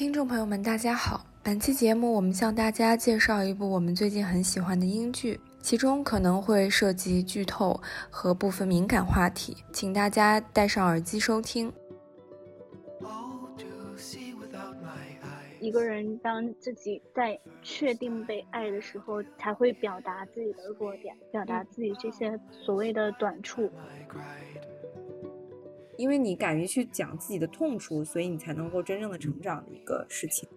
听众朋友们，大家好。本期节目，我们向大家介绍一部我们最近很喜欢的英剧，其中可能会涉及剧透和部分敏感话题，请大家戴上耳机收听。一个人当自己在确定被爱的时候，才会表达自己的弱点，表达自己这些所谓的短处。因为你敢于去讲自己的痛处，所以你才能够真正的成长的一个事情。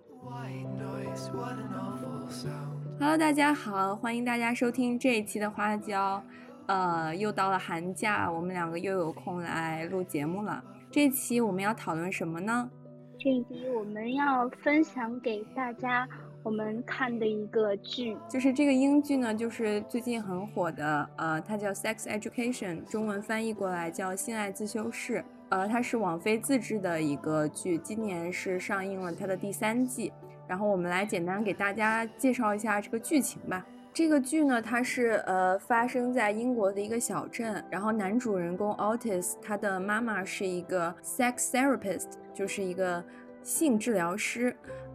Hello，大家好，欢迎大家收听这一期的花椒。呃，又到了寒假，我们两个又有空来录节目了。这期我们要讨论什么呢？这一集我们要分享给大家我们看的一个剧，就是这个英剧呢，就是最近很火的，呃，它叫《Sex Education》，中文翻译过来叫《性爱自修室》。呃，它是网飞自制的一个剧，今年是上映了它的第三季。然后我们来简单给大家介绍一下这个剧情吧。这个剧呢，它是呃发生在英国的一个小镇，然后男主人公 Otis 他的妈妈是一个 sex therapist，就是一个性治疗师。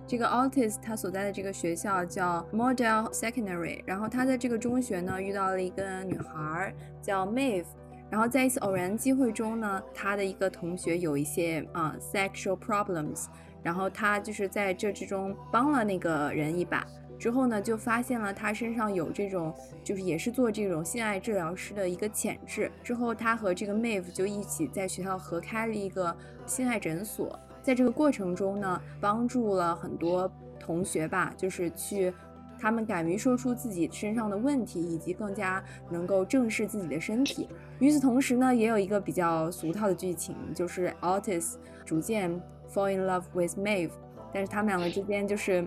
这个 Otis 他所在的这个学校叫 Model Secondary，然后他在这个中学呢遇到了一个女孩叫 Maeve。然后在一次偶然机会中呢，他的一个同学有一些啊 sexual problems，然后他就是在这之中帮了那个人一把，之后呢就发现了他身上有这种就是也是做这种性爱治疗师的一个潜质。之后他和这个 Maeve 就一起在学校合开了一个性爱诊所，在这个过程中呢，帮助了很多同学吧，就是去。他们敢于说出自己身上的问题，以及更加能够正视自己的身体。与此同时呢，也有一个比较俗套的剧情，就是 Otis 逐渐 fall in love with Maeve，但是他们两个之间就是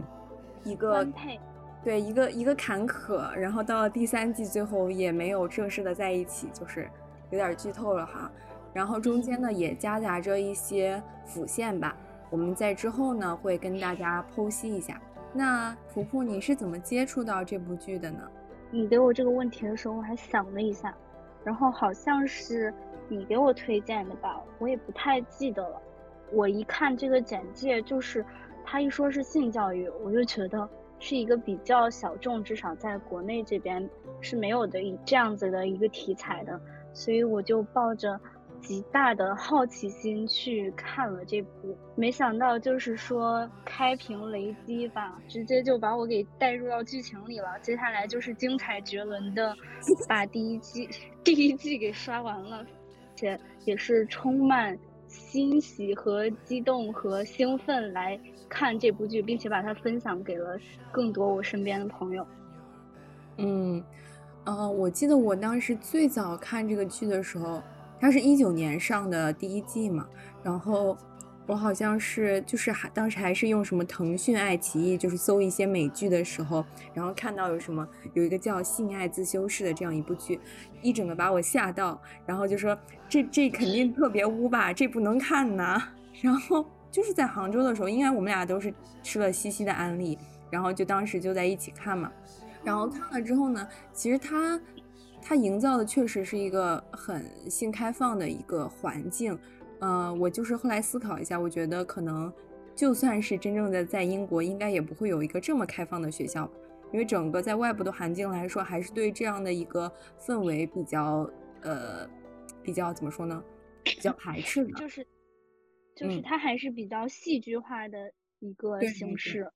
一个对一个一个坎坷，然后到了第三季最后也没有正式的在一起，就是有点剧透了哈。然后中间呢也夹杂着一些辅线吧，我们在之后呢会跟大家剖析一下。那婆婆，你是怎么接触到这部剧的呢？你给我这个问题的时候，我还想了一下，然后好像是你给我推荐的吧，我也不太记得了。我一看这个简介，就是他一说是性教育，我就觉得是一个比较小众，至少在国内这边是没有的一这样子的一个题材的，所以我就抱着。极大的好奇心去看了这部，没想到就是说开屏雷击吧，直接就把我给带入到剧情里了。接下来就是精彩绝伦的把第一季第一季给刷完了，且也是充满欣喜和激动和兴奋来看这部剧，并且把它分享给了更多我身边的朋友。嗯，呃，我记得我当时最早看这个剧的时候。它是一九年上的第一季嘛，然后我好像是就是还当时还是用什么腾讯爱奇艺，就是搜一些美剧的时候，然后看到有什么有一个叫《性爱自修室》的这样一部剧，一整个把我吓到，然后就说这这肯定特别污吧，这不能看呐。然后就是在杭州的时候，应该我们俩都是吃了西西的安利，然后就当时就在一起看嘛，然后看了之后呢，其实它。它营造的确实是一个很性开放的一个环境，呃，我就是后来思考一下，我觉得可能就算是真正的在英国，应该也不会有一个这么开放的学校，因为整个在外部的环境来说，还是对这样的一个氛围比较，呃，比较怎么说呢，比较排斥的，就是，就是它还是比较戏剧化的一个形式。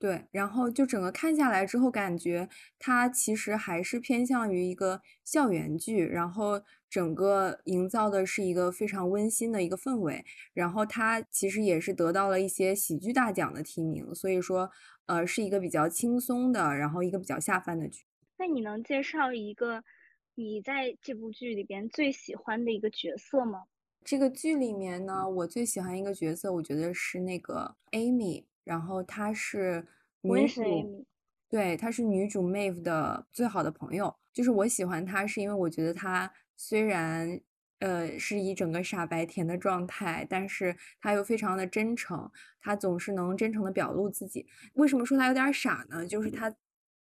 对，然后就整个看下来之后，感觉它其实还是偏向于一个校园剧，然后整个营造的是一个非常温馨的一个氛围，然后它其实也是得到了一些喜剧大奖的提名，所以说，呃，是一个比较轻松的，然后一个比较下饭的剧。那你能介绍一个你在这部剧里边最喜欢的一个角色吗？这个剧里面呢，我最喜欢一个角色，我觉得是那个 Amy。然后她是女主，对，她是女主 Maeve 的最好的朋友。就是我喜欢她，是因为我觉得她虽然呃是以整个傻白甜的状态，但是她又非常的真诚，她总是能真诚的表露自己。为什么说她有点傻呢？就是她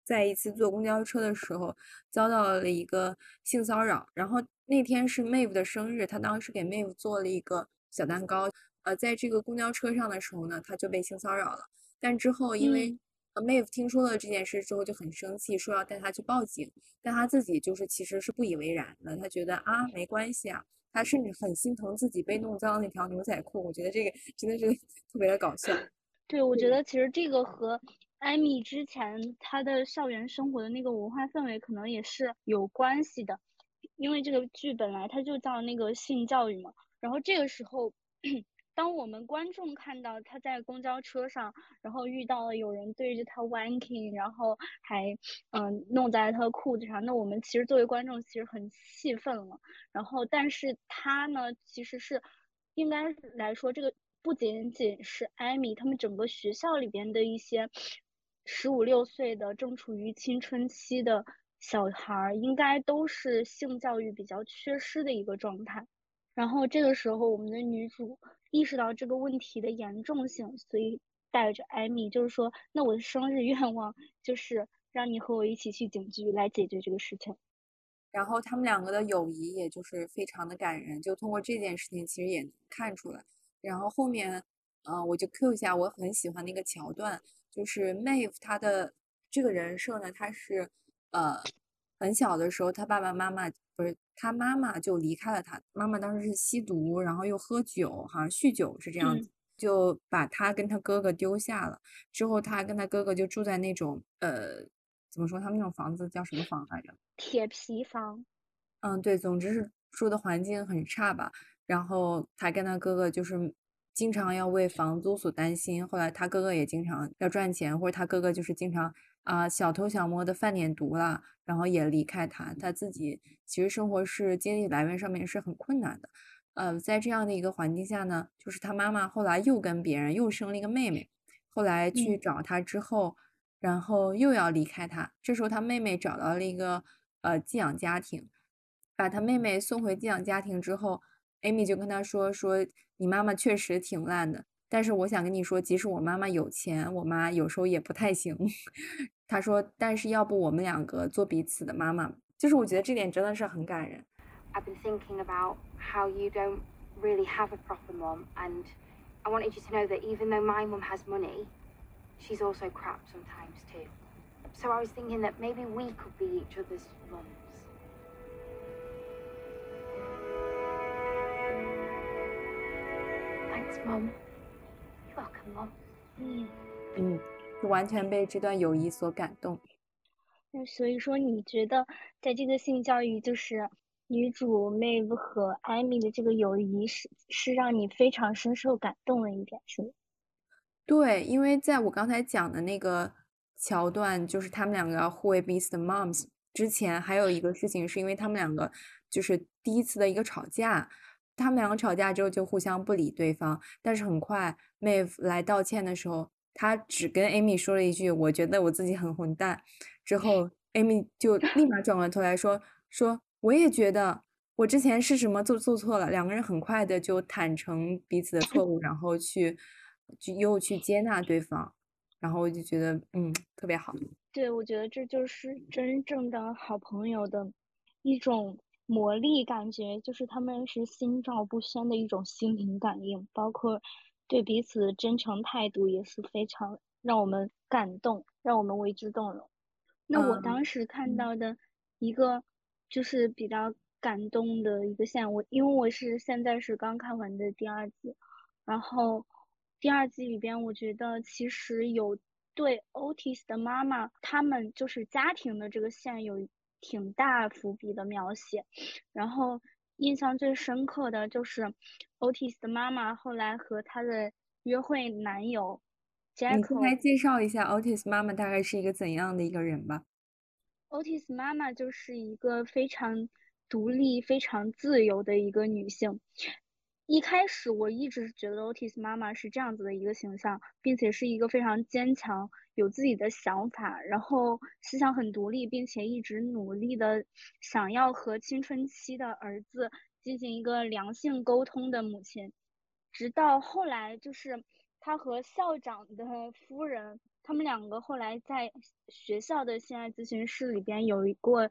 在一次坐公交车的时候遭到了一个性骚扰，然后那天是 Maeve 的生日，她当时给 Maeve 做了一个小蛋糕。呃，在这个公交车上的时候呢，他就被性骚扰了。但之后因为呃 Maeve 听说了这件事之后就很生气，说要带他去报警，但他自己就是其实是不以为然的，他觉得啊没关系啊，他甚至很心疼自己被弄脏那条牛仔裤。我觉得这个真的是 特别的搞笑。对，我觉得其实这个和艾米之前她的校园生活的那个文化氛围可能也是有关系的，因为这个剧本来它就叫那个性教育嘛。然后这个时候，当我们观众看到他在公交车上，然后遇到了有人对着他 wanking，然后还嗯弄在他的裤子上，那我们其实作为观众其实很气愤了。然后，但是他呢，其实是应该来说这个。不仅仅是艾米，他们整个学校里边的一些十五六岁的正处于青春期的小孩，应该都是性教育比较缺失的一个状态。然后这个时候，我们的女主意识到这个问题的严重性，所以带着艾米，就是说，那我的生日愿望就是让你和我一起去警局来解决这个事情。然后他们两个的友谊也就是非常的感人，就通过这件事情，其实也能看出来。然后后面，嗯，我就 Q 一下我很喜欢的一个桥段，就是 Maeve 他的这个人设呢，他是呃很小的时候，他爸爸妈妈不是他妈妈就离开了他，妈妈当时是吸毒，然后又喝酒，好像酗酒是这样子，就把他跟他哥哥丢下了。之后他跟他哥哥就住在那种呃怎么说，他们那种房子叫什么房来着？铁皮房。嗯，对，总之是住的环境很差吧。然后他跟他哥哥就是经常要为房租所担心。后来他哥哥也经常要赚钱，或者他哥哥就是经常啊小偷小摸的犯点毒了，然后也离开他。他自己其实生活是经济来源上面是很困难的。呃，在这样的一个环境下呢，就是他妈妈后来又跟别人又生了一个妹妹，后来去找他之后，然后又要离开他。这时候他妹妹找到了一个呃寄养家庭，把他妹妹送回寄养家庭之后。艾米就跟他说：“说你妈妈确实挺烂的，但是我想跟你说，即使我妈妈有钱，我妈有时候也不太行。”他说：“但是要不我们两个做彼此的妈妈？”就是我觉得这点真的是很感人。I've been thinking about how you don't really have a proper mom, and I wanted you to know that even though my mom has money, she's also crap sometimes too. So I was thinking that maybe we could be each other's moms. Mom, 嗯嗯，就完全被这段友谊所感动。那所以说，你觉得在这个性教育，就是女主 Maeve 和艾米的这个友谊，是是让你非常深受感动的一点，是吗？对，因为在我刚才讲的那个桥段，就是他们两个要互为彼此的 moms 之前，还有一个事情，是因为他们两个就是第一次的一个吵架。他们两个吵架之后就互相不理对方，但是很快 Maeve 来道歉的时候，他只跟 Amy 说了一句：“我觉得我自己很混蛋。”之后 Amy 就立马转过头来说：“说我也觉得我之前是什么做做错了。”两个人很快的就坦诚彼此的错误，然后去就又去接纳对方，然后我就觉得嗯特别好。对，我觉得这就是真正的好朋友的一种。魔力感觉就是他们是心照不宣的一种心灵感应，包括对彼此的真诚态度也是非常让我们感动，让我们为之动容。那我当时看到的一个就是比较感动的一个线，我因为我是现在是刚看完的第二季，然后第二季里边我觉得其实有对 Otis 的妈妈他们就是家庭的这个线有。挺大伏笔的描写，然后印象最深刻的就是 Otis 的妈妈后来和他的约会男友 Jack。你先来介绍一下 Otis 妈妈大概是一个怎样的一个人吧。Otis 妈妈就是一个非常独立、非常自由的一个女性。一开始我一直觉得 Otis 妈妈是这样子的一个形象，并且是一个非常坚强、有自己的想法，然后思想很独立，并且一直努力的想要和青春期的儿子进行一个良性沟通的母亲。直到后来，就是他和校长的夫人，他们两个后来在学校的性爱咨询室里边有一过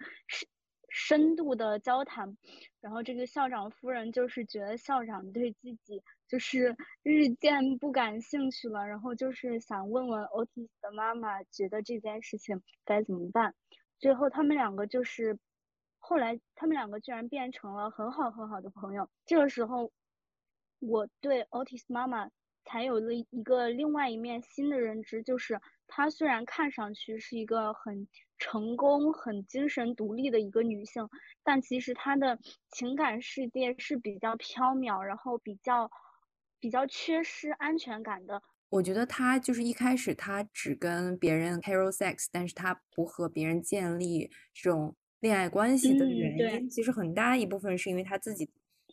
深度的交谈，然后这个校长夫人就是觉得校长对自己就是日渐不感兴趣了，然后就是想问问 Otis 的妈妈，觉得这件事情该怎么办。最后他们两个就是，后来他们两个居然变成了很好很好的朋友。这个时候，我对 Otis 妈妈才有了一个另外一面新的认知，就是她虽然看上去是一个很成功、很精神独立的一个女性，但其实她的情感世界是比较飘渺，然后比较比较缺失安全感的。我觉得她就是一开始她只跟别人 caro sex，但是她不和别人建立这种恋爱关系的原因，其实很大一部分是因为她自己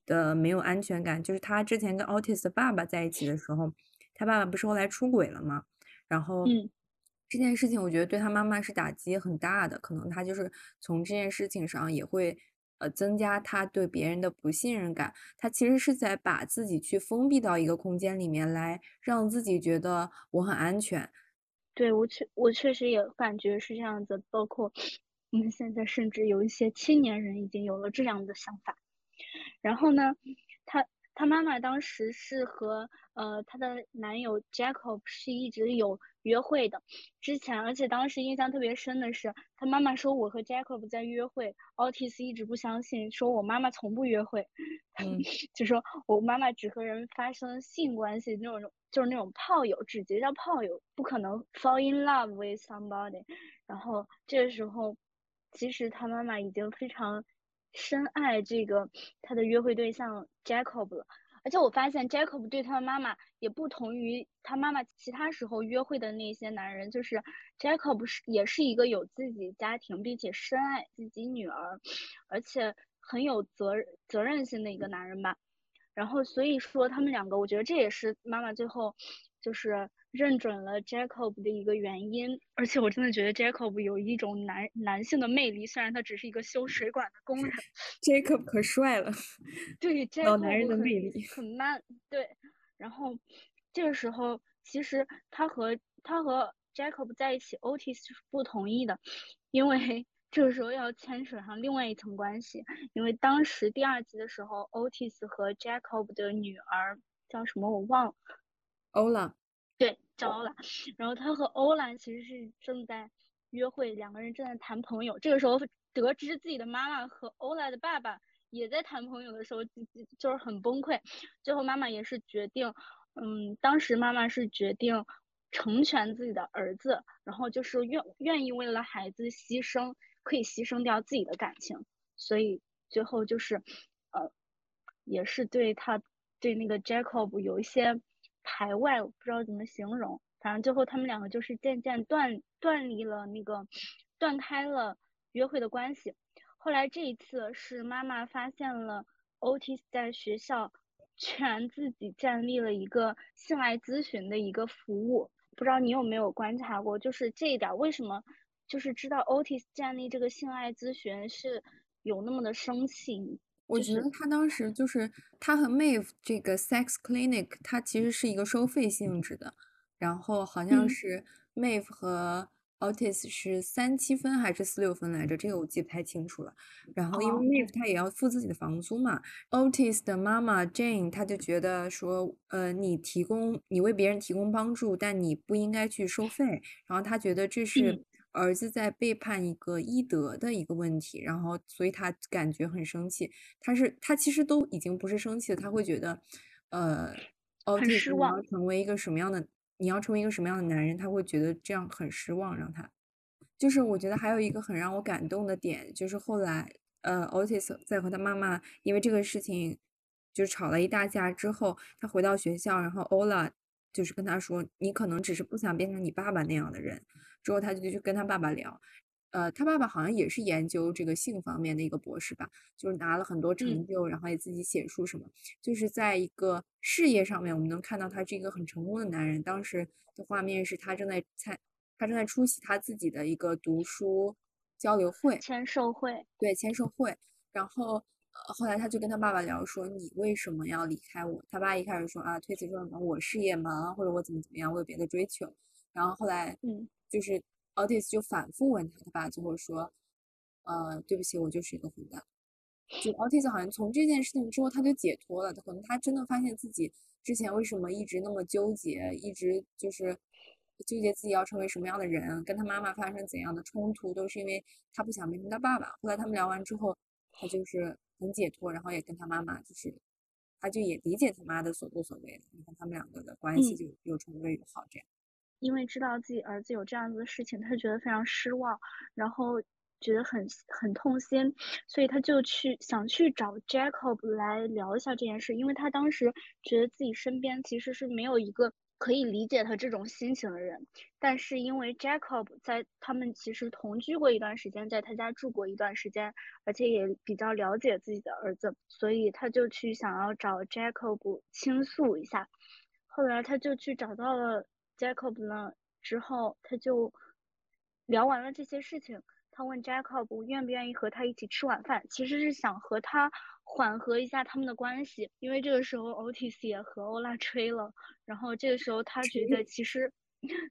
的没有安全感。就是她之前跟 Otis 的爸爸在一起的时候，她爸爸不是后来出轨了吗？然后这件事情我觉得对他妈妈是打击很大的，可能他就是从这件事情上也会。呃，增加他对别人的不信任感，他其实是在把自己去封闭到一个空间里面来，让自己觉得我很安全。对我确我确实也感觉是这样子，包括我们现在甚至有一些青年人已经有了这样的想法。然后呢，他他妈妈当时是和呃她的男友 Jacob 是一直有。约会的之前，而且当时印象特别深的是，他妈妈说我和 Jacob 在约会，Otis 一直不相信，说我妈妈从不约会，嗯，就说我妈妈只和人发生性关系那种，就是那种炮友，只结交炮友，不可能 fall in love with somebody。然后这个时候，其实他妈妈已经非常深爱这个他的约会对象 Jacob 了。而且我发现 Jacob 对他的妈妈也不同于他妈妈其他时候约会的那些男人，就是 Jacob 是也是一个有自己家庭并且深爱自己女儿，而且很有责责任心的一个男人吧。然后所以说他们两个，我觉得这也是妈妈最后就是。认准了 Jacob 的一个原因，而且我真的觉得 Jacob 有一种男男性的魅力，虽然他只是一个修水管的工人。Jacob 可帅了，对，老男人的魅力很 man。对，然后这个时候其实他和他和 Jacob 在一起，Otis 是不同意的，因为这个时候要牵扯上另外一层关系，因为当时第二集的时候，Otis 和 Jacob 的女儿叫什么我忘了，Ola。对，叫欧拉，然后他和欧拉其实是正在约会，两个人正在谈朋友。这个时候得知自己的妈妈和欧拉的爸爸也在谈朋友的时候，就就是很崩溃。最后妈妈也是决定，嗯，当时妈妈是决定成全自己的儿子，然后就是愿愿意为了孩子牺牲，可以牺牲掉自己的感情。所以最后就是，呃，也是对他对那个 Jacob 有一些。排外，我不知道怎么形容，反正最后他们两个就是渐渐断断离了那个，断开了约会的关系。后来这一次是妈妈发现了 Otis 在学校全自己建立了一个性爱咨询的一个服务，不知道你有没有观察过，就是这一点为什么就是知道 Otis 建立这个性爱咨询是有那么的生气？我觉得他当时就是他和 Maeve 这个 sex clinic，它其实是一个收费性质的，然后好像是 Maeve 和 Otis 是三七分还是四六分来着，这个我记不太清楚了。然后因为 Maeve 他也要付自己的房租嘛，Otis 的妈妈 Jane 他就觉得说，呃，你提供你为别人提供帮助，但你不应该去收费，然后他觉得这是。儿子在背叛一个医德的一个问题，然后所以他感觉很生气。他是他其实都已经不是生气了，他会觉得，呃，很失望。你要成为一个什么样的？你要成为一个什么样的男人？他会觉得这样很失望。让他，就是我觉得还有一个很让我感动的点，就是后来，呃，Otis 在和他妈妈因为这个事情就吵了一大架之后，他回到学校，然后 Ola 就是跟他说：“你可能只是不想变成你爸爸那样的人。”之后他就去跟他爸爸聊，呃，他爸爸好像也是研究这个性方面的一个博士吧，就是拿了很多成就，然后也自己写书什么，就是在一个事业上面，我们能看到他是一个很成功的男人。当时的画面是他正在参，他正在出席他自己的一个读书交流会，签售会，对，签售会。然后呃，后来他就跟他爸爸聊说，你为什么要离开我？他爸一开始说啊，推辞说什么我事业忙，或者我怎么怎么样，我有别的追求。然后后来，嗯。就是奥蒂斯就反复问他，他爸最后说，呃，对不起，我就是一个混蛋。就奥蒂斯好像从这件事情之后他就解脱了，可能他真的发现自己之前为什么一直那么纠结，一直就是纠结自己要成为什么样的人，跟他妈妈发生怎样的冲突，都是因为他不想变成他爸爸。后来他们聊完之后，他就是很解脱，然后也跟他妈妈就是，他就也理解他妈的所作所为了。你看他们两个的关系就又重归于好，这样。因为知道自己儿子有这样子的事情，他觉得非常失望，然后觉得很很痛心，所以他就去想去找 Jacob 来聊一下这件事，因为他当时觉得自己身边其实是没有一个可以理解他这种心情的人，但是因为 Jacob 在他们其实同居过一段时间，在他家住过一段时间，而且也比较了解自己的儿子，所以他就去想要找 Jacob 倾诉一下，后来他就去找到了。Jacob 呢？之后他就聊完了这些事情。他问 Jacob 愿不愿意和他一起吃晚饭，其实是想和他缓和一下他们的关系。因为这个时候 Otis 也和欧拉吹了，然后这个时候他觉得其实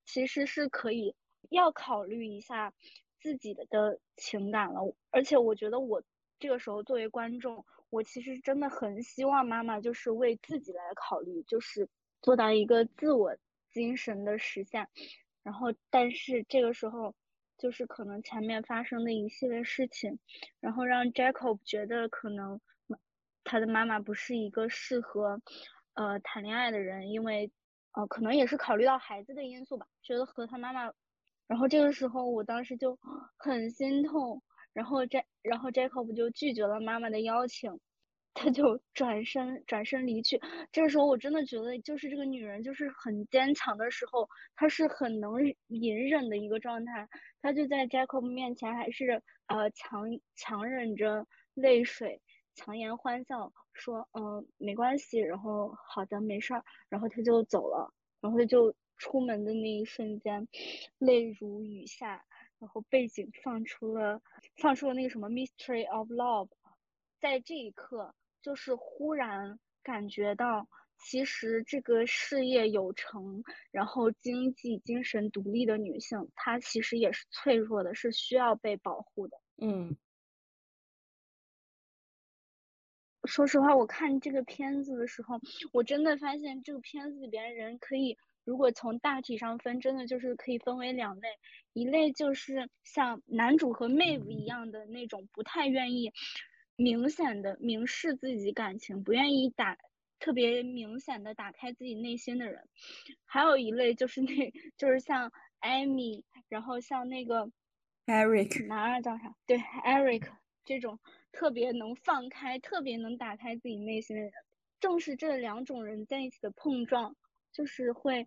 其实是可以要考虑一下自己的的情感了。而且我觉得我这个时候作为观众，我其实真的很希望妈妈就是为自己来考虑，就是做到一个自我。精神的实现，然后但是这个时候就是可能前面发生的一系列事情，然后让 Jacob 觉得可能他的妈妈不是一个适合呃谈恋爱的人，因为呃可能也是考虑到孩子的因素吧，觉得和他妈妈，然后这个时候我当时就很心痛，然后 J 然后 Jacob 就拒绝了妈妈的邀请。他就转身转身离去，这个时候我真的觉得，就是这个女人就是很坚强的时候，她是很能隐忍的一个状态。她就在 Jacob 面前还是呃强强忍着泪水，强颜欢笑说嗯没关系，然后好的没事儿，然后他就走了，然后他就出门的那一瞬间，泪如雨下，然后背景放出了放出了那个什么 Mystery of Love，在这一刻。就是忽然感觉到，其实这个事业有成，然后经济、精神独立的女性，她其实也是脆弱的，是需要被保护的。嗯，说实话，我看这个片子的时候，我真的发现这个片子里边人可以，如果从大体上分，真的就是可以分为两类，一类就是像男主和妹夫一样的那种，不太愿意。明显的明示自己感情，不愿意打特别明显的打开自己内心的人，还有一类就是那，就是像艾米，然后像那个 Eric，男二叫啥？对，Eric 这种特别能放开、特别能打开自己内心的人，正是这两种人在一起的碰撞，就是会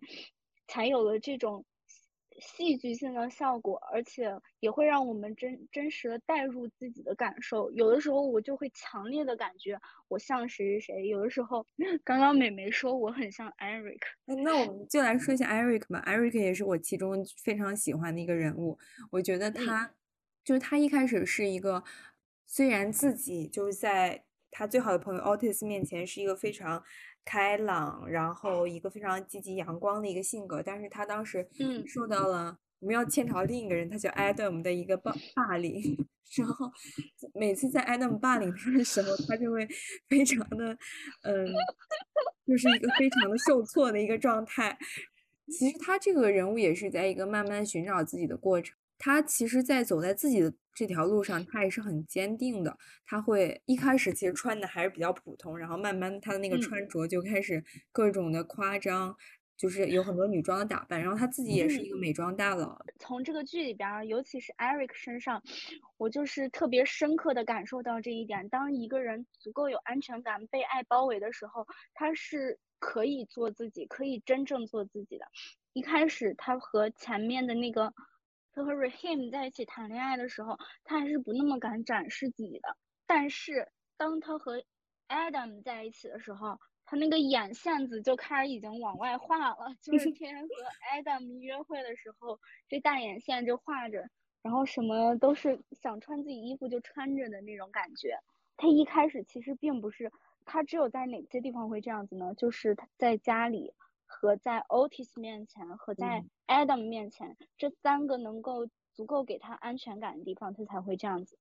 才有了这种。戏剧性的效果，而且也会让我们真真实的带入自己的感受。有的时候我就会强烈的感觉我像谁谁谁。有的时候，刚刚美眉说我很像 Eric，那我们就来说一下 Eric 吧。Eric 也是我其中非常喜欢的一个人物。我觉得他就是他一开始是一个，虽然自己就是在他最好的朋友 Otis 面前是一个非常。开朗，然后一个非常积极阳光的一个性格，但是他当时受到了我们要牵朝另一个人，他叫 Adam 的一个霸霸凌，然后每次在 Adam 霸凌他的时候，他就会非常的，嗯，就是一个非常的受挫的一个状态。其实他这个人物也是在一个慢慢寻找自己的过程。他其实，在走在自己的这条路上，他也是很坚定的。他会一开始其实穿的还是比较普通，然后慢慢他的那个穿着就开始各种的夸张，就是有很多女装的打扮。然后他自己也是一个美妆大佬。从这个剧里边，尤其是 Eric 身上，我就是特别深刻的感受到这一点。当一个人足够有安全感、被爱包围的时候，他是可以做自己，可以真正做自己的。一开始他和前面的那个。他和 Rahim 在一起谈恋爱的时候，他还是不那么敢展示自己的。但是当他和 Adam 在一起的时候，他那个眼线子就开始已经往外画了。就是天天和 Adam 约会的时候，这大眼线就画着，然后什么都是想穿自己衣服就穿着的那种感觉。他一开始其实并不是，他只有在哪些地方会这样子呢？就是他在家里。和在 Otis 面前，和在 Adam 面前，这三个能够足够给他安全感的地方，他才会这样子。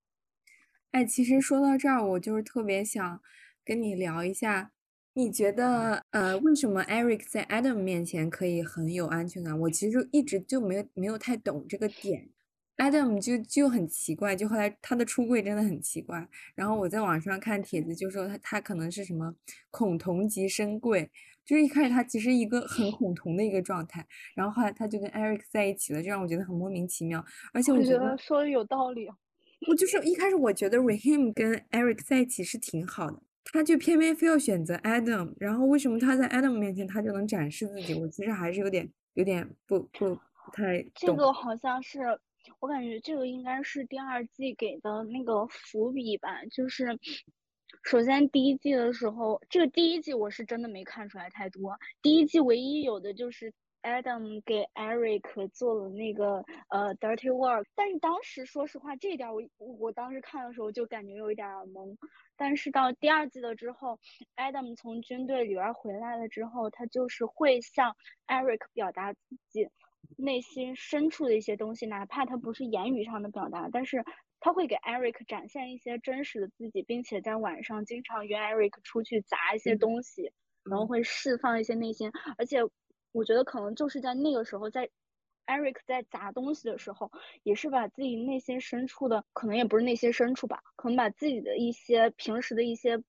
哎，其实说到这儿，我就是特别想跟你聊一下，你觉得呃，为什么 Eric 在 Adam 面前可以很有安全感？我其实一直就没有没有太懂这个点。Adam 就就很奇怪，就后来他的出柜真的很奇怪。然后我在网上看帖子，就说他他可能是什么恐同级深贵，就是一开始他其实一个很恐同的一个状态，然后后来他就跟 Eric 在一起了，就让我觉得很莫名其妙。而且我觉得说的有道理。我就是一开始我觉得 Rahim 跟 Eric 在一起是挺好的，他就偏偏非要选择 Adam，然后为什么他在 Adam 面前他就能展示自己？我其实还是有点有点不不不太懂。这个好像是我感觉这个应该是第二季给的那个伏笔吧，就是首先第一季的时候，这个第一季我是真的没看出来太多，第一季唯一有的就是。Adam 给 Eric 做了那个呃 dirty work，但是当时说实话，这点我我当时看的时候就感觉有一点懵。但是到第二季了之后，Adam 从军队里边回来了之后，他就是会向 Eric 表达自己内心深处的一些东西，哪怕他不是言语上的表达，但是他会给 Eric 展现一些真实的自己，并且在晚上经常约 Eric 出去砸一些东西，然后会释放一些内心，而且。我觉得可能就是在那个时候，在 Eric 在砸东西的时候，也是把自己内心深处的，可能也不是内心深处吧，可能把自己的一些平时的一些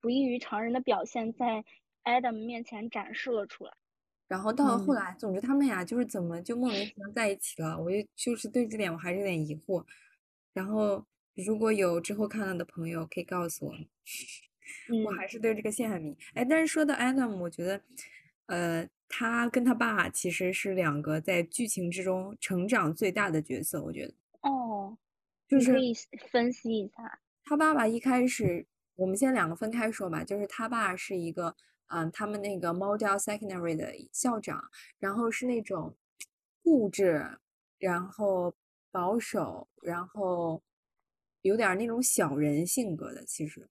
不异于常人的表现，在 Adam 面前展示了出来。然后到了后来，总之他们俩就是怎么就莫名其妙在一起了，我就就是对这点我还是有点疑惑。然后如果有之后看到的朋友可以告诉我，我还是对这个线很迷。哎，但是说到 Adam，我觉得，呃。他跟他爸其实是两个在剧情之中成长最大的角色，我觉得。哦，就是可以分析一下。他爸爸一开始，我们先两个分开说吧。就是他爸是一个，嗯，他们那个 Model Secondary 的校长，然后是那种固执，然后保守，然后有点那种小人性格的。其实，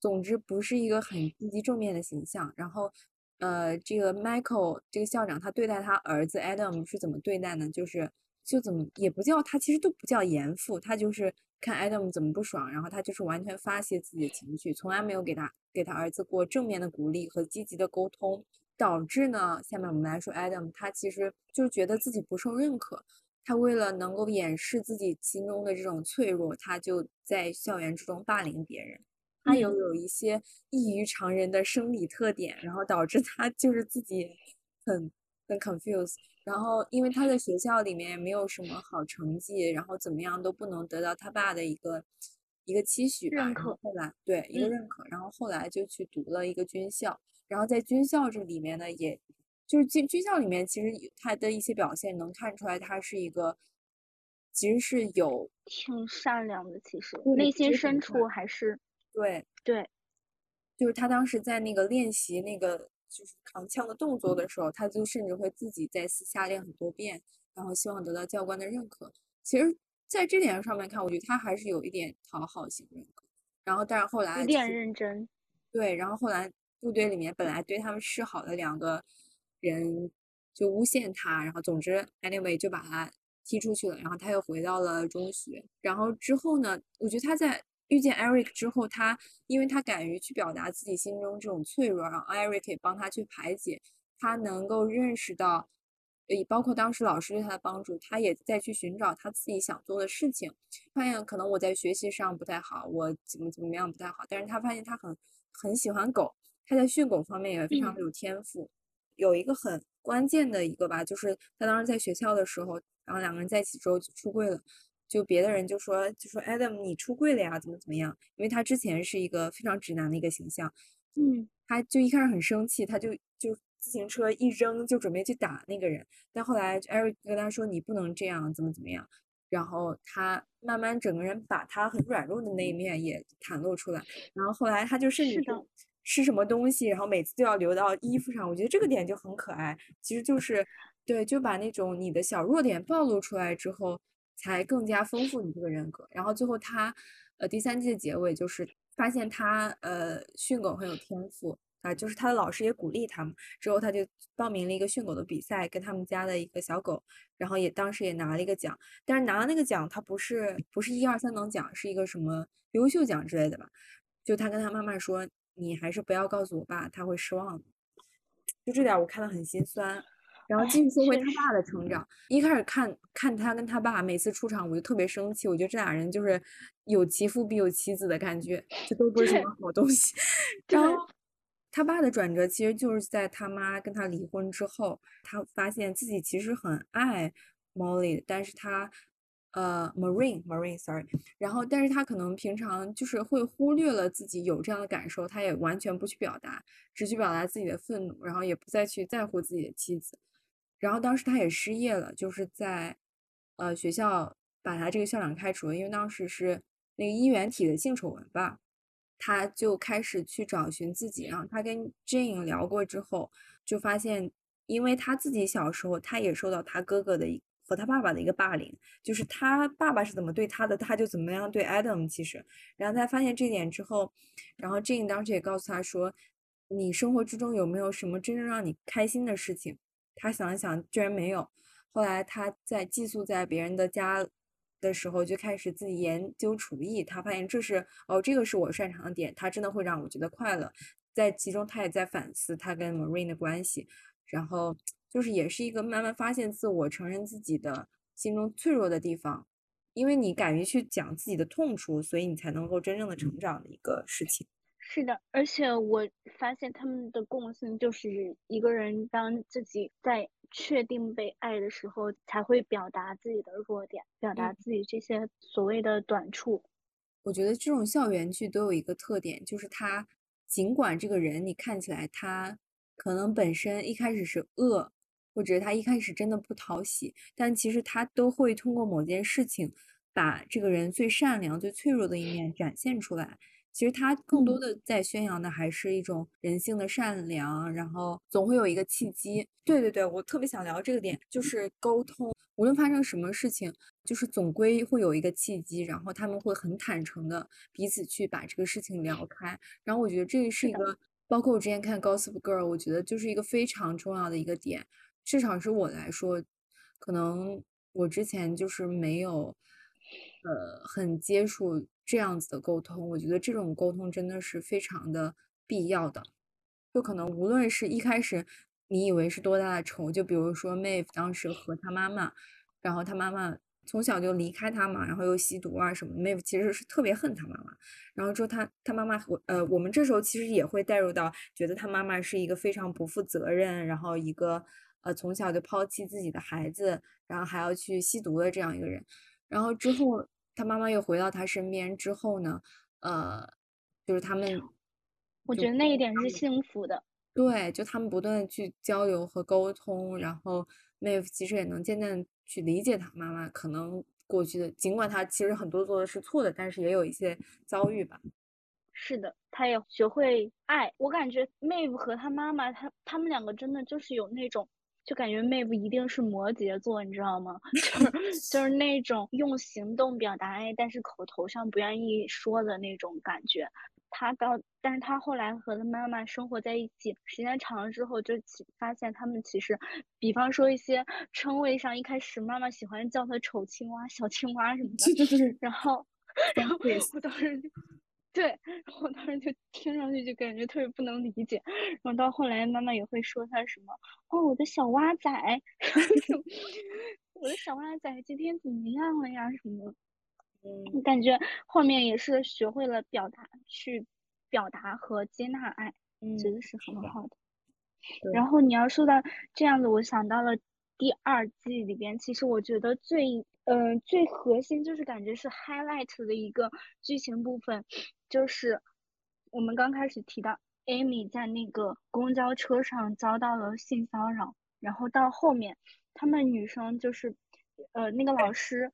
总之不是一个很积极正面的形象。然后。呃，这个 Michael 这个校长他对待他儿子 Adam 是怎么对待呢？就是就怎么也不叫他，其实都不叫严父，他就是看 Adam 怎么不爽，然后他就是完全发泄自己的情绪，从来没有给他给他儿子过正面的鼓励和积极的沟通，导致呢，下面我们来说 Adam，他其实就觉得自己不受认可，他为了能够掩饰自己心中的这种脆弱，他就在校园之中霸凌别人。他有有一些异于常人的生理特点，然后导致他就是自己很很 confused。然后因为他在学校里面没有什么好成绩，然后怎么样都不能得到他爸的一个一个期许吧。认可。后来对一个认可，然后后来就去读了一个军校。然后在军校这里面呢，也就是军军校里面，其实他的一些表现能看出来，他是一个其实是有挺善良的，其实内心深处还是。对对，就是他当时在那个练习那个就是扛枪的动作的时候，他就甚至会自己在私下练很多遍，然后希望得到教官的认可。其实，在这点上面看，我觉得他还是有一点讨好型人格。然后，但是后来有点认真。对，然后后来部队里面本来对他们示好的两个人就诬陷他，然后总之，anyway 就把他踢出去了。然后他又回到了中学。然后之后呢，我觉得他在。遇见 Eric 之后，他因为他敢于去表达自己心中这种脆弱，然后 Eric 也帮他去排解，他能够认识到，也包括当时老师对他的帮助，他也在去寻找他自己想做的事情。发现可能我在学习上不太好，我怎么怎么样不太好，但是他发现他很很喜欢狗，他在训狗方面也非常的有天赋。有一个很关键的一个吧，就是他当时在学校的时候，然后两个人在一起之后就出柜了。就别的人就说就说 Adam 你出柜了呀，怎么怎么样？因为他之前是一个非常直男的一个形象，嗯，他就一开始很生气，他就就自行车一扔就准备去打那个人，但后来 Eric 跟他说你不能这样，怎么怎么样，然后他慢慢整个人把他很软弱的那一面也袒露出来，然后后来他就甚至吃什么东西，然后每次都要留到衣服上，我觉得这个点就很可爱，其实就是对，就把那种你的小弱点暴露出来之后。才更加丰富你这个人格，然后最后他，呃，第三季的结尾就是发现他，呃，训狗很有天赋，啊，就是他的老师也鼓励他嘛。之后他就报名了一个训狗的比赛，跟他们家的一个小狗，然后也当时也拿了一个奖。但是拿了那个奖，他不是不是一二三等奖，是一个什么优秀奖之类的吧？就他跟他妈妈说：“你还是不要告诉我爸，他会失望的。”就这点我看得很心酸。然后继续说回他爸的成长，一开始看看他跟他爸每次出场，我就特别生气，我觉得这俩人就是有其父必有其子的感觉，这都不是什么好东西。然后他爸的转折其实就是在他妈跟他离婚之后，他发现自己其实很爱 Molly，但是他呃 Marine Marine sorry，然后但是他可能平常就是会忽略了自己有这样的感受，他也完全不去表达，只去表达自己的愤怒，然后也不再去在乎自己的妻子。然后当时他也失业了，就是在，呃学校把他这个校长开除了，因为当时是那个衣原体的性丑闻吧，他就开始去找寻自己。然后他跟 Jane 聊过之后，就发现，因为他自己小时候他也受到他哥哥的一和他爸爸的一个霸凌，就是他爸爸是怎么对他的，他就怎么样对 Adam。其实，然后他发现这点之后，然后 Jane 当时也告诉他说，你生活之中有没有什么真正让你开心的事情？他想了想，居然没有。后来他在寄宿在别人的家的时候，就开始自己研究厨艺。他发现这是哦，这个是我擅长的点，他真的会让我觉得快乐。在其中，他也在反思他跟 Marine 的关系，然后就是也是一个慢慢发现自我、承认自己的心中脆弱的地方。因为你敢于去讲自己的痛处，所以你才能够真正的成长的一个事情。是的，而且我发现他们的共性就是一个人当自己在确定被爱的时候，才会表达自己的弱点，表达自己这些所谓的短处。我觉得这种校园剧都有一个特点，就是他尽管这个人你看起来他可能本身一开始是恶，或者他一开始真的不讨喜，但其实他都会通过某件事情把这个人最善良、最脆弱的一面展现出来。其实他更多的在宣扬的还是一种人性的善良，然后总会有一个契机。对对对，我特别想聊这个点，就是沟通，无论发生什么事情，就是总归会有一个契机，然后他们会很坦诚的彼此去把这个事情聊开。然后我觉得这是一个，包括我之前看《Gossip Girl》，我觉得就是一个非常重要的一个点。至少是我来说，可能我之前就是没有，呃，很接触。这样子的沟通，我觉得这种沟通真的是非常的必要的。就可能无论是一开始你以为是多大的仇，就比如说 Mave 当时和他妈妈，然后他妈妈从小就离开他嘛，然后又吸毒啊什么 Mave 其实是特别恨他妈妈。然后之后他他妈妈我呃我们这时候其实也会带入到觉得他妈妈是一个非常不负责任，然后一个呃从小就抛弃自己的孩子，然后还要去吸毒的这样一个人。然后之后。他妈妈又回到他身边之后呢，呃，就是他们，我觉得那一点是幸福的。对，就他们不断的去交流和沟通，然后 Maeve 其实也能渐渐去理解他妈妈可能过去的，尽管他其实很多做的是错的，但是也有一些遭遇吧。是的，他也学会爱。我感觉 Maeve 和他妈妈，他他们两个真的就是有那种。就感觉 Maeve 一定是摩羯座，你知道吗？就是 就是那种用行动表达爱，但是口头上不愿意说的那种感觉。他到，但是他后来和他妈妈生活在一起，时间长了之后，就其发现他们其实，比方说一些称谓上，一开始妈妈喜欢叫他丑青蛙、小青蛙什么的，然后，然后 我当时就。对，然后当时就听上去就感觉特别不能理解，然后到后来妈妈也会说他什么，哦，我的小蛙仔，我的小蛙仔今天怎么样了呀？什么？嗯，感觉后面也是学会了表达，去表达和接纳爱，嗯觉得是很好的。然后你要说到这样子，我想到了第二季里边，其实我觉得最。嗯，最核心就是感觉是 highlight 的一个剧情部分，就是我们刚开始提到 Amy 在那个公交车上遭到了性骚扰，然后到后面他们女生就是呃那个老师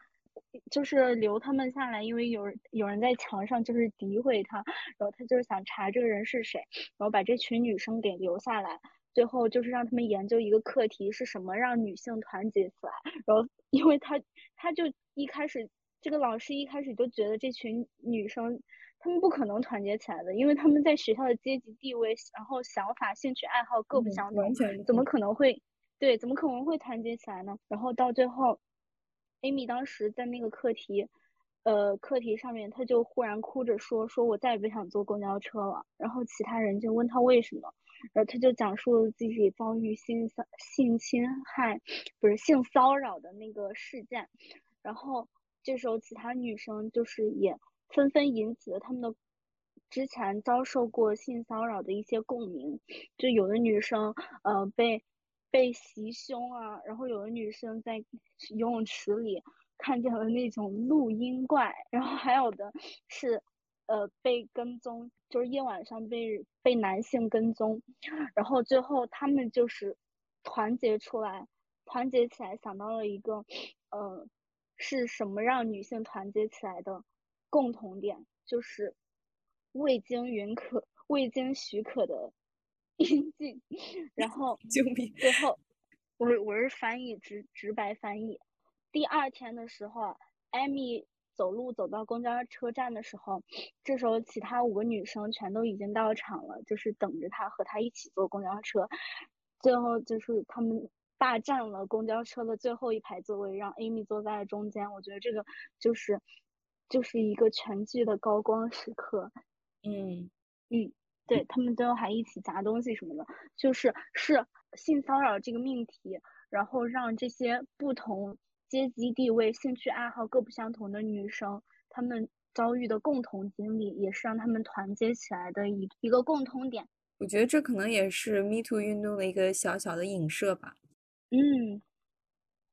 就是留他们下来，因为有人有人在墙上就是诋毁他，然后他就是想查这个人是谁，然后把这群女生给留下来。最后就是让他们研究一个课题是什么，让女性团结起来。然后，因为他他就一开始这个老师一开始就觉得这群女生他们不可能团结起来的，因为他们在学校的阶级地位，然后想法、兴趣爱好各不相同，怎么可能会对？怎么可能会团结起来呢？然后到最后，Amy 当时在那个课题。呃，课题上面他就忽然哭着说：“说我再也不想坐公交车了。”然后其他人就问他为什么，然后他就讲述了自己遭遇性骚性侵害，不是性骚扰的那个事件。然后这时候其他女生就是也纷纷引起了他们的之前遭受过性骚扰的一些共鸣。就有的女生呃被被袭胸啊，然后有的女生在游泳池里。看见了那种录音怪，然后还有的是，呃，被跟踪，就是夜晚上被被男性跟踪，然后最后他们就是团结出来，团结起来想到了一个，呃，是什么让女性团结起来的共同点，就是未经允可、未经许可的 阴茎，然后 救命！最后，我我是翻译直直白翻译。第二天的时候，艾米走路走到公交车站的时候，这时候其他五个女生全都已经到场了，就是等着她和她一起坐公交车。最后就是他们霸占了公交车的最后一排座位，让艾米坐在了中间。我觉得这个就是就是一个全剧的高光时刻。嗯嗯，对他们最后还一起砸东西什么的，就是是性骚扰这个命题，然后让这些不同。阶级地位、兴趣爱好各不相同的女生，她们遭遇的共同经历，也是让她们团结起来的一一个共通点。我觉得这可能也是 Me Too 运动的一个小小的影射吧。嗯，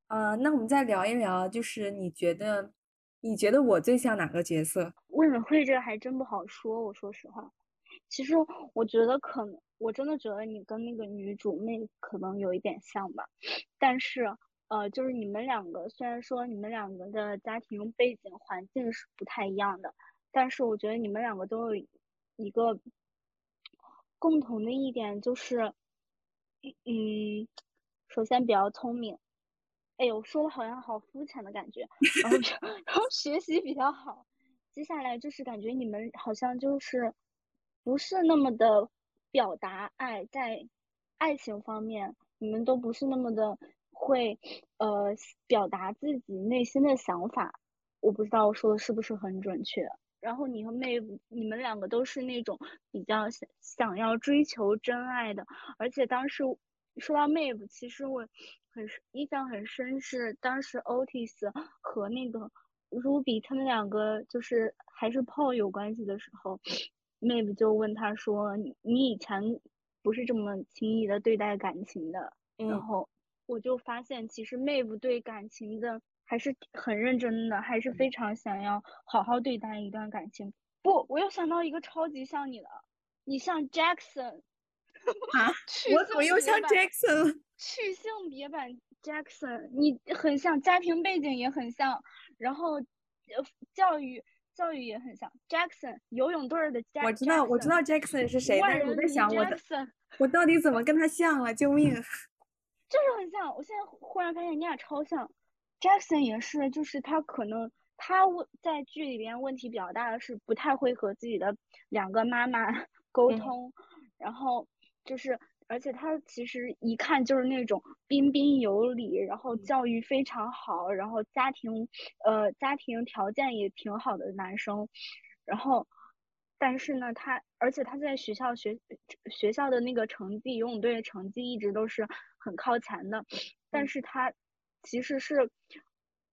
呃，那我们再聊一聊，就是你觉得，你觉得我最像哪个角色？问委会这个还真不好说。我说实话，其实我觉得可能，我真的觉得你跟那个女主妹可能有一点像吧，但是。呃，就是你们两个虽然说你们两个的家庭背景环境是不太一样的，但是我觉得你们两个都有一个共同的一点，就是，嗯，首先比较聪明。哎呦，说的好像好肤浅的感觉。然后，然后学习比较好。接下来就是感觉你们好像就是不是那么的表达爱，在爱情方面，你们都不是那么的。会，呃，表达自己内心的想法，我不知道我说的是不是很准确。然后你和妹，你们两个都是那种比较想想要追求真爱的，而且当时说到妹夫，其实我很印象很深，是当时 Otis 和那个 Ruby 他们两个就是还是炮友关系的时候，妹夫就问他说：“你你以前不是这么轻易的对待感情的。”然后。我就发现，其实妹夫对感情的还是很认真的，还是非常想要好好对待一段感情。不，我又想到一个超级像你的，你像 Jackson。啊？我怎么又像 Jackson 了？去性别版 Jackson，你很像，家庭背景也很像，然后呃教育教育也很像 Jackson，游泳队的 Jackson。我知道，我知道 Jackson 是谁，但是我在想我的，我到底怎么跟他像了？救命！就是很像，我现在忽然发现你俩超像，Jackson 也是，就是他可能他问在剧里边问题比较大的是不太会和自己的两个妈妈 沟通，然后就是而且他其实一看就是那种彬彬有礼，然后教育非常好，然后家庭呃家庭条件也挺好的男生，然后。但是呢，他而且他在学校学学校的那个成绩，游泳队的成绩一直都是很靠前的。但是他其实是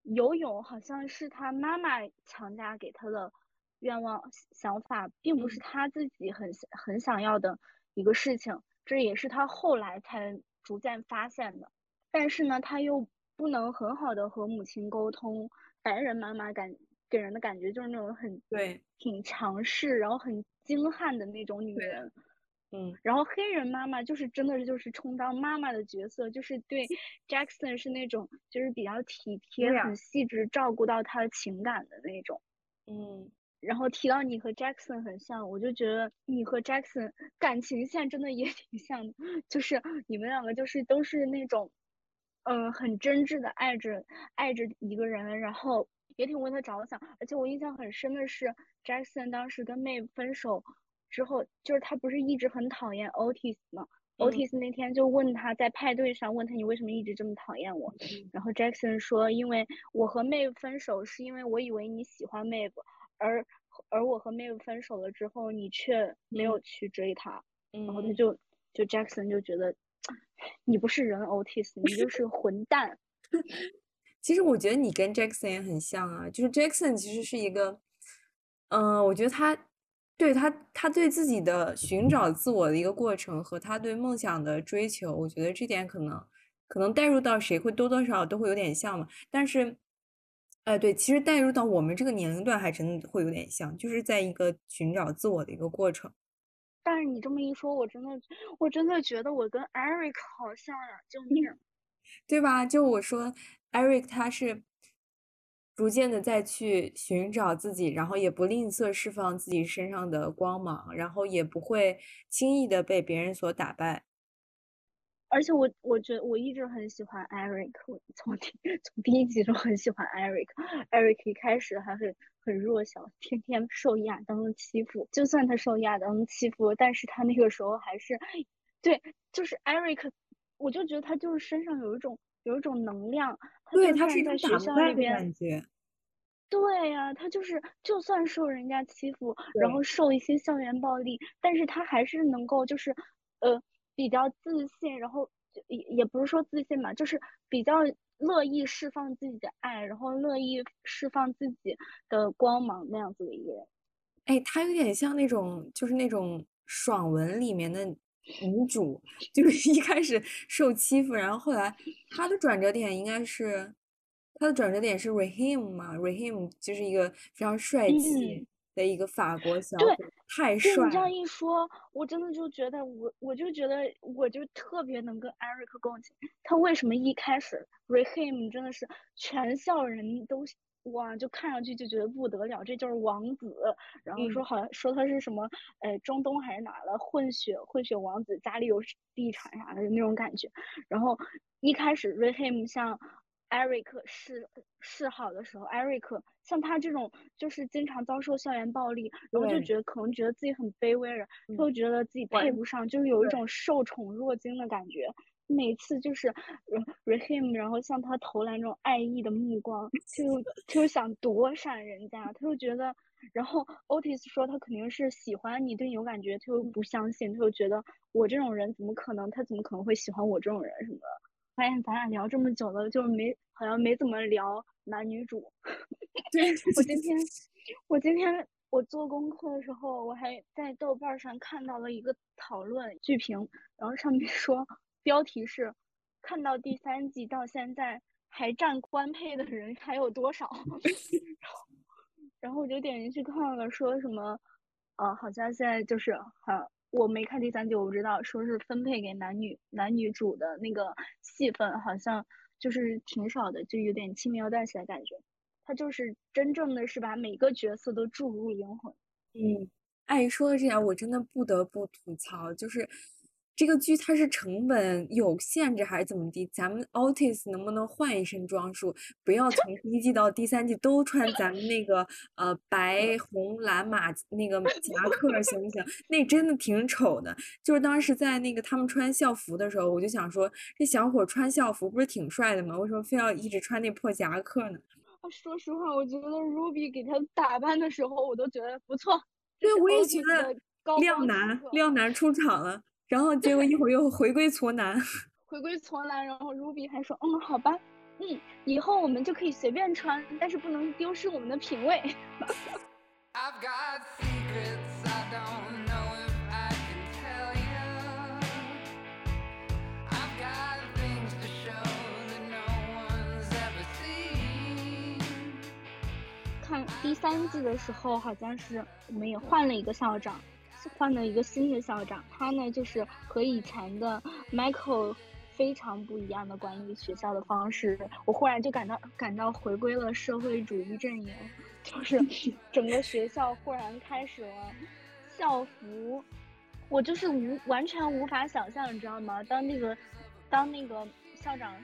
游泳，好像是他妈妈强加给他的愿望想法，并不是他自己很很想要的一个事情。这也是他后来才逐渐发现的。但是呢，他又不能很好的和母亲沟通，白人妈妈感。给人的感觉就是那种很对，挺强势，然后很精悍的那种女人，嗯，然后黑人妈妈就是真的就是充当妈妈的角色，就是对 Jackson 是那种就是比较体贴、很细致照顾到他的情感的那种，嗯，然后提到你和 Jackson 很像，我就觉得你和 Jackson 感情线真的也 挺像的，就是你们两个就是都是那种，嗯，很真挚的爱着爱着一个人，然后。也挺为他着想。而且我印象很深的是，Jackson 当时跟 May 分手之后，就是他不是一直很讨厌 Otis 吗？Otis 那天就问他在派对上问他你为什么一直这么讨厌我？然后 Jackson 说因为我和 May 分手是因为我以为你喜欢 May，而而我和 May 分手了之后你却没有去追她，然后他就就 Jackson 就觉得你不是人 Otis，你就 是混蛋。其实我觉得你跟 Jackson 也很像啊，就是 Jackson 其实是一个，嗯，我觉得他。对他，他对自己的寻找自我的一个过程和他对梦想的追求，我觉得这点可能可能带入到谁会多多少少都会有点像嘛。但是，哎，对，其实带入到我们这个年龄段还真的会有点像，就是在一个寻找自我的一个过程。但是你这么一说，我真的我真的觉得我跟 Eric 好像呀，救命，对吧？就我说 Eric 他是。逐渐的在去寻找自己，然后也不吝啬释放自己身上的光芒，然后也不会轻易的被别人所打败。而且我我觉得我一直很喜欢 Eric，从第从第一集就很喜欢 Eric。Eric 一开始还很很弱小，天天受亚当的欺负。就算他受亚当的欺负，但是他那个时候还是对，就是 Eric，我就觉得他就是身上有一种。有一种能量，对他是在学校里边，感觉，对呀，他就是就算受人家欺负，然后受一些校园暴力，但是他还是能够就是，呃，比较自信，然后也也不是说自信吧，就是比较乐意释放自己的爱，然后乐意释放自己的光芒那样子的一个人。哎，他有点像那种就是那种爽文里面的。女主 就是一开始受欺负，然后后来他的转折点应该是他的转折点是 Rahim 嘛，Rahim 就是一个非常帅气的一个法国小伙，太帅。你这样一说，我真的就觉得我我就觉得我就特别能跟 Eric 共情。他为什么一开始 Rehim 真的是全校人都。哇，就看上去就觉得不得了，这就是王子。然后说好像说他是什么，呃，中东还是哪的混血混血王子，家里有地产啥的那种感觉。然后一开始 Rahim 向 Eric 示示好的时候，Eric 像他这种就是经常遭受校园暴力，然后就觉得可能觉得自己很卑微人，他就觉得自己配不上，就是有一种受宠若惊的感觉。每次就是 Rahim，然后向他投来那种爱意的目光，就就想躲闪人家，他就觉得，然后 Otis 说他肯定是喜欢你，对你有感觉，他又不相信，他又觉得我这种人怎么可能，他怎么可能会喜欢我这种人什么的。发现咱俩聊这么久了，就没好像没怎么聊男女主。对我今天，我今天我做功课的时候，我还在豆瓣上看到了一个讨论剧评，然后上面说。标题是，看到第三季到现在还占官配的人还有多少？然后我就点进去看了，说什么，呃，好像现在就是，哈，我没看第三季，我不知道，说是分配给男女男女主的那个戏份，好像就是挺少的，就有点轻描淡写的感觉。他就是真正的是把每个角色都注入灵魂。嗯，哎，说到这点，我真的不得不吐槽，就是。这个剧它是成本有限制还是怎么地？咱们 Otis 能不能换一身装束，不要从第一季到第三季都穿咱们那个呃白红蓝马那个夹克，行不行？那真的挺丑的。就是当时在那个他们穿校服的时候，我就想说，这小伙穿校服不是挺帅的吗？为什么非要一直穿那破夹克呢？说实话，我觉得 Ruby 给他打扮的时候，我都觉得不错。对，我也觉得靓男靓男出场了。然后结果一会儿又回归矬男，回归矬男。然后 Ruby 还说：“嗯，好吧，嗯，以后我们就可以随便穿，但是不能丢失我们的品味。”看第三季的时候，好像是我们也换了一个校长。换了一个新的校长，他呢就是和以前的 Michael 非常不一样的管理学校的方式。我忽然就感到感到回归了社会主义阵营，就是 整个学校忽然开始了校服，我就是无完全无法想象，你知道吗？当那个当那个校长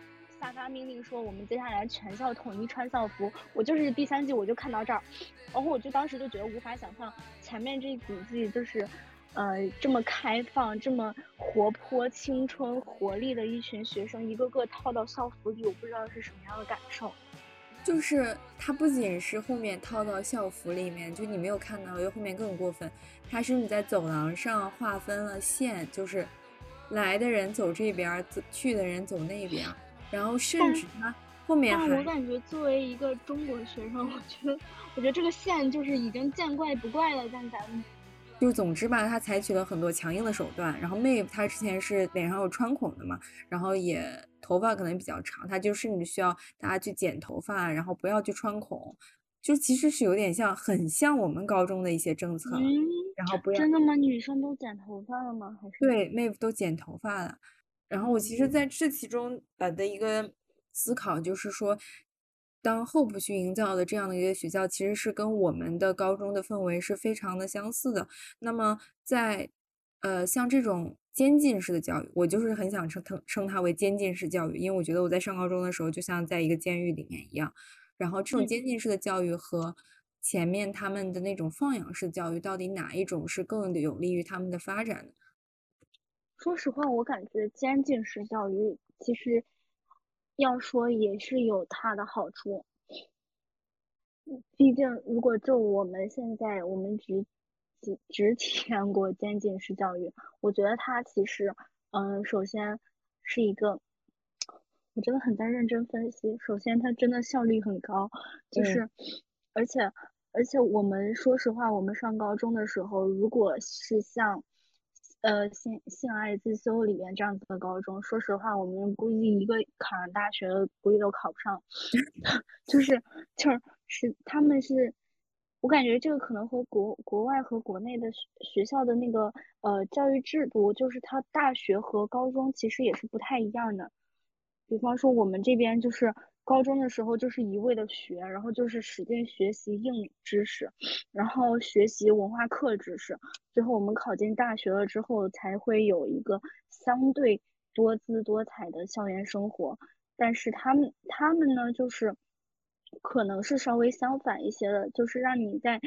下发命令说我们接下来全校统一穿校服。我就是第三季我就看到这儿，然后我就当时就觉得无法想象前面这几季就是，呃，这么开放、这么活泼、青春活力的一群学生，一个个套到校服里，我不知道是什么样的感受。就是他不仅是后面套到校服里面，就你没有看到，又后面更过分，他是你在走廊上划分了线，就是来的人走这边，去的人走那边，然后甚至他后面还。我感觉作为一个中国学生，我觉得，我觉得这个线就是已经见怪不怪了，但咱们。就总之吧，他采取了很多强硬的手段。然后 Maeve 他之前是脸上有穿孔的嘛，然后也头发可能比较长，他就甚至需要大家去剪头发，然后不要去穿孔，就其实是有点像，很像我们高中的一些政策。嗯，然后不要真的吗？女生都剪头发了吗？还是对，Maeve 都剪头发了。然后我其实在这其中呃的一个思考就是说。当 Hope 去营造的这样的一个学校，其实是跟我们的高中的氛围是非常的相似的。那么，在呃像这种监禁式的教育，我就是很想称称称它为监禁式教育，因为我觉得我在上高中的时候就像在一个监狱里面一样。然后，这种监禁式的教育和前面他们的那种放养式教育，到底哪一种是更有利于他们的发展的？说实话，我感觉监禁式教育其实。要说也是有它的好处，毕竟如果就我们现在我们只只只体验过监禁式教育，我觉得它其实，嗯，首先是一个，我真的很在认真分析。首先，它真的效率很高，就是，而且而且我们说实话，我们上高中的时候，如果是像。呃，性性爱自修里面这样子的高中，说实话，我们估计一个考上大学的估计都考不上，就是就是是他们是，我感觉这个可能和国国外和国内的学学校的那个呃教育制度，就是它大学和高中其实也是不太一样的，比方说我们这边就是。高中的时候就是一味的学，然后就是使劲学习硬知识，然后学习文化课知识，最后我们考进大学了之后才会有一个相对多姿多彩的校园生活。但是他们他们呢，就是可能是稍微相反一些的，就是让你在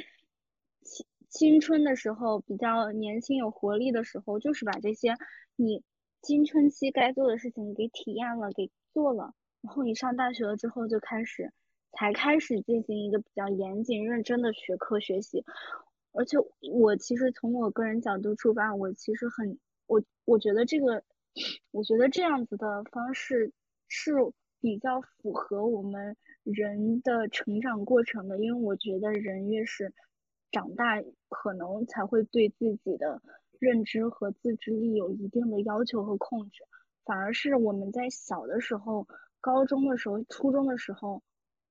青青春的时候比较年轻有活力的时候，就是把这些你青春期该做的事情给体验了，给做了。然后你上大学了之后就开始，才开始进行一个比较严谨认真的学科学习，而且我其实从我个人角度出发，我其实很我我觉得这个，我觉得这样子的方式是比较符合我们人的成长过程的，因为我觉得人越是长大，可能才会对自己的认知和自制力有一定的要求和控制，反而是我们在小的时候。高中的时候，初中的时候，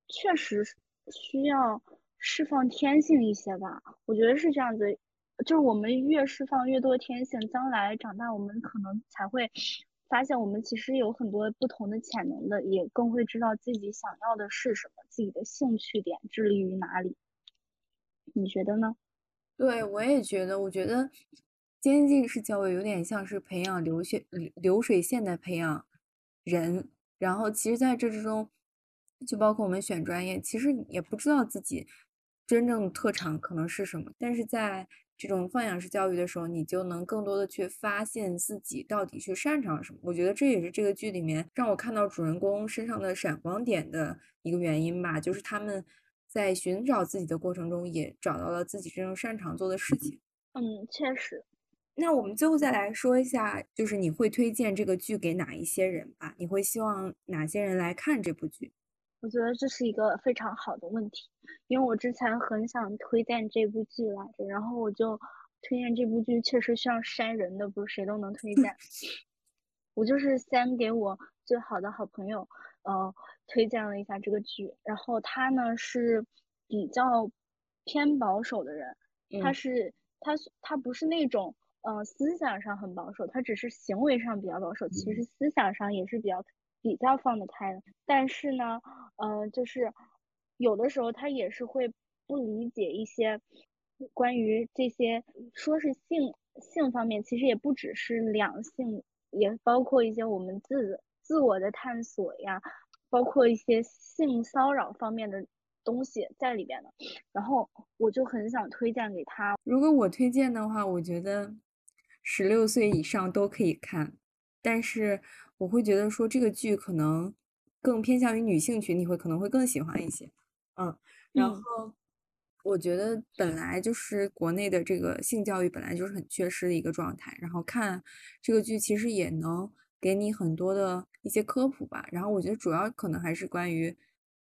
确实需要释放天性一些吧。我觉得是这样子，就是我们越释放越多天性，将来长大我们可能才会发现我们其实有很多不同的潜能的，也更会知道自己想要的是什么，自己的兴趣点致力于哪里。你觉得呢？对，我也觉得。我觉得监禁式教育有点像是培养流血流水线的培养人。然后，其实在这之中，就包括我们选专业，其实也不知道自己真正特长可能是什么。但是在这种放养式教育的时候，你就能更多的去发现自己到底去擅长什么。我觉得这也是这个剧里面让我看到主人公身上的闪光点的一个原因吧，就是他们在寻找自己的过程中，也找到了自己真正擅长做的事情。嗯，确实。那我们最后再来说一下，就是你会推荐这个剧给哪一些人吧？你会希望哪些人来看这部剧？我觉得这是一个非常好的问题，因为我之前很想推荐这部剧来着，然后我就推荐这部剧，确实需要筛人的，不是谁都能推荐。我就是先给我最好的好朋友，呃，推荐了一下这个剧，然后他呢是比较偏保守的人，他是他他不是那种。嗯，思想上很保守，他只是行为上比较保守，其实思想上也是比较比较放得开的。但是呢，嗯，就是有的时候他也是会不理解一些关于这些说是性性方面，其实也不只是两性，也包括一些我们自自我的探索呀，包括一些性骚扰方面的东西在里边的。然后我就很想推荐给他。如果我推荐的话，我觉得十六岁以上都可以看，但是我会觉得说这个剧可能更偏向于女性群体会可能会更喜欢一些。嗯，然后。我觉得本来就是国内的这个性教育本来就是很缺失的一个状态，然后看这个剧其实也能给你很多的一些科普吧。然后我觉得主要可能还是关于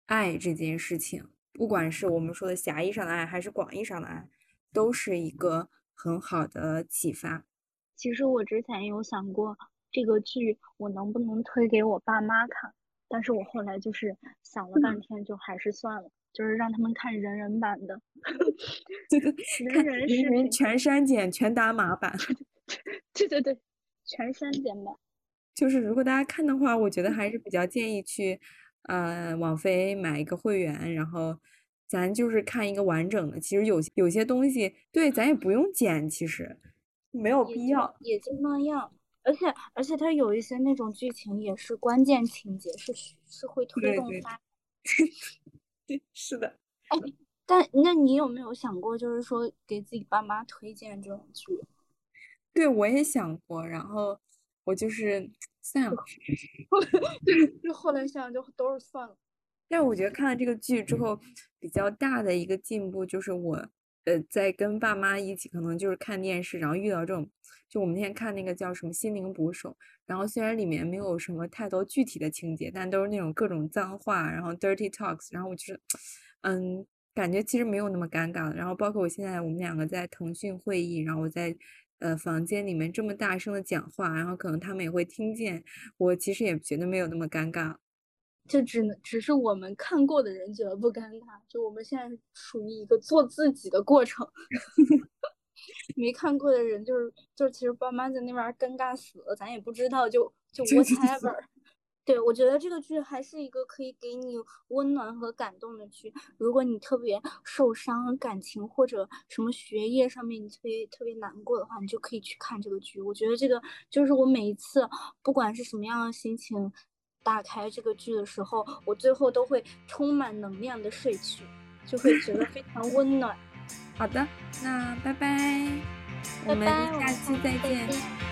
爱这件事情，不管是我们说的狭义上的爱还是广义上的爱，都是一个很好的启发。其实我之前有想过这个剧我能不能推给我爸妈看，但是我后来就是想了半天，就还是算了。就是让他们看人人版的，人人视频全删减全打码版，对对对，全删减版。就是如果大家看的话，我觉得还是比较建议去，呃，网飞买一个会员，然后咱就是看一个完整的。其实有有些东西，对，咱也不用剪，其实没有必要，也就那样。而且而且它有一些那种剧情也是关键情节，是是会推动发。是的，哎，但那你有没有想过，就是说给自己爸妈推荐这种剧？对，我也想过，然后我就是算了，就后来想就都是算了。但我觉得看了这个剧之后，比较大的一个进步就是我，呃，在跟爸妈一起，可能就是看电视，然后遇到这种，就我们那天看那个叫什么《心灵捕手》，然后虽然里面没有什么太多具体的情节，但都是那种各种脏话，然后 dirty talks，然后我就是，嗯，感觉其实没有那么尴尬了。然后包括我现在我们两个在腾讯会议，然后我在呃房间里面这么大声的讲话，然后可能他们也会听见，我其实也觉得没有那么尴尬。就只能只是我们看过的人觉得不尴尬，就我们现在属于一个做自己的过程。没看过的人就是就是，其实爸妈在那边尴尬死了，咱也不知道，就就 whatever。对，我觉得这个剧还是一个可以给你温暖和感动的剧。如果你特别受伤，感情或者什么学业上面你特别特别难过的话，你就可以去看这个剧。我觉得这个就是我每一次不管是什么样的心情。打开这个剧的时候，我最后都会充满能量的睡去，就会觉得非常温暖。好的，那拜拜，我们下期再见。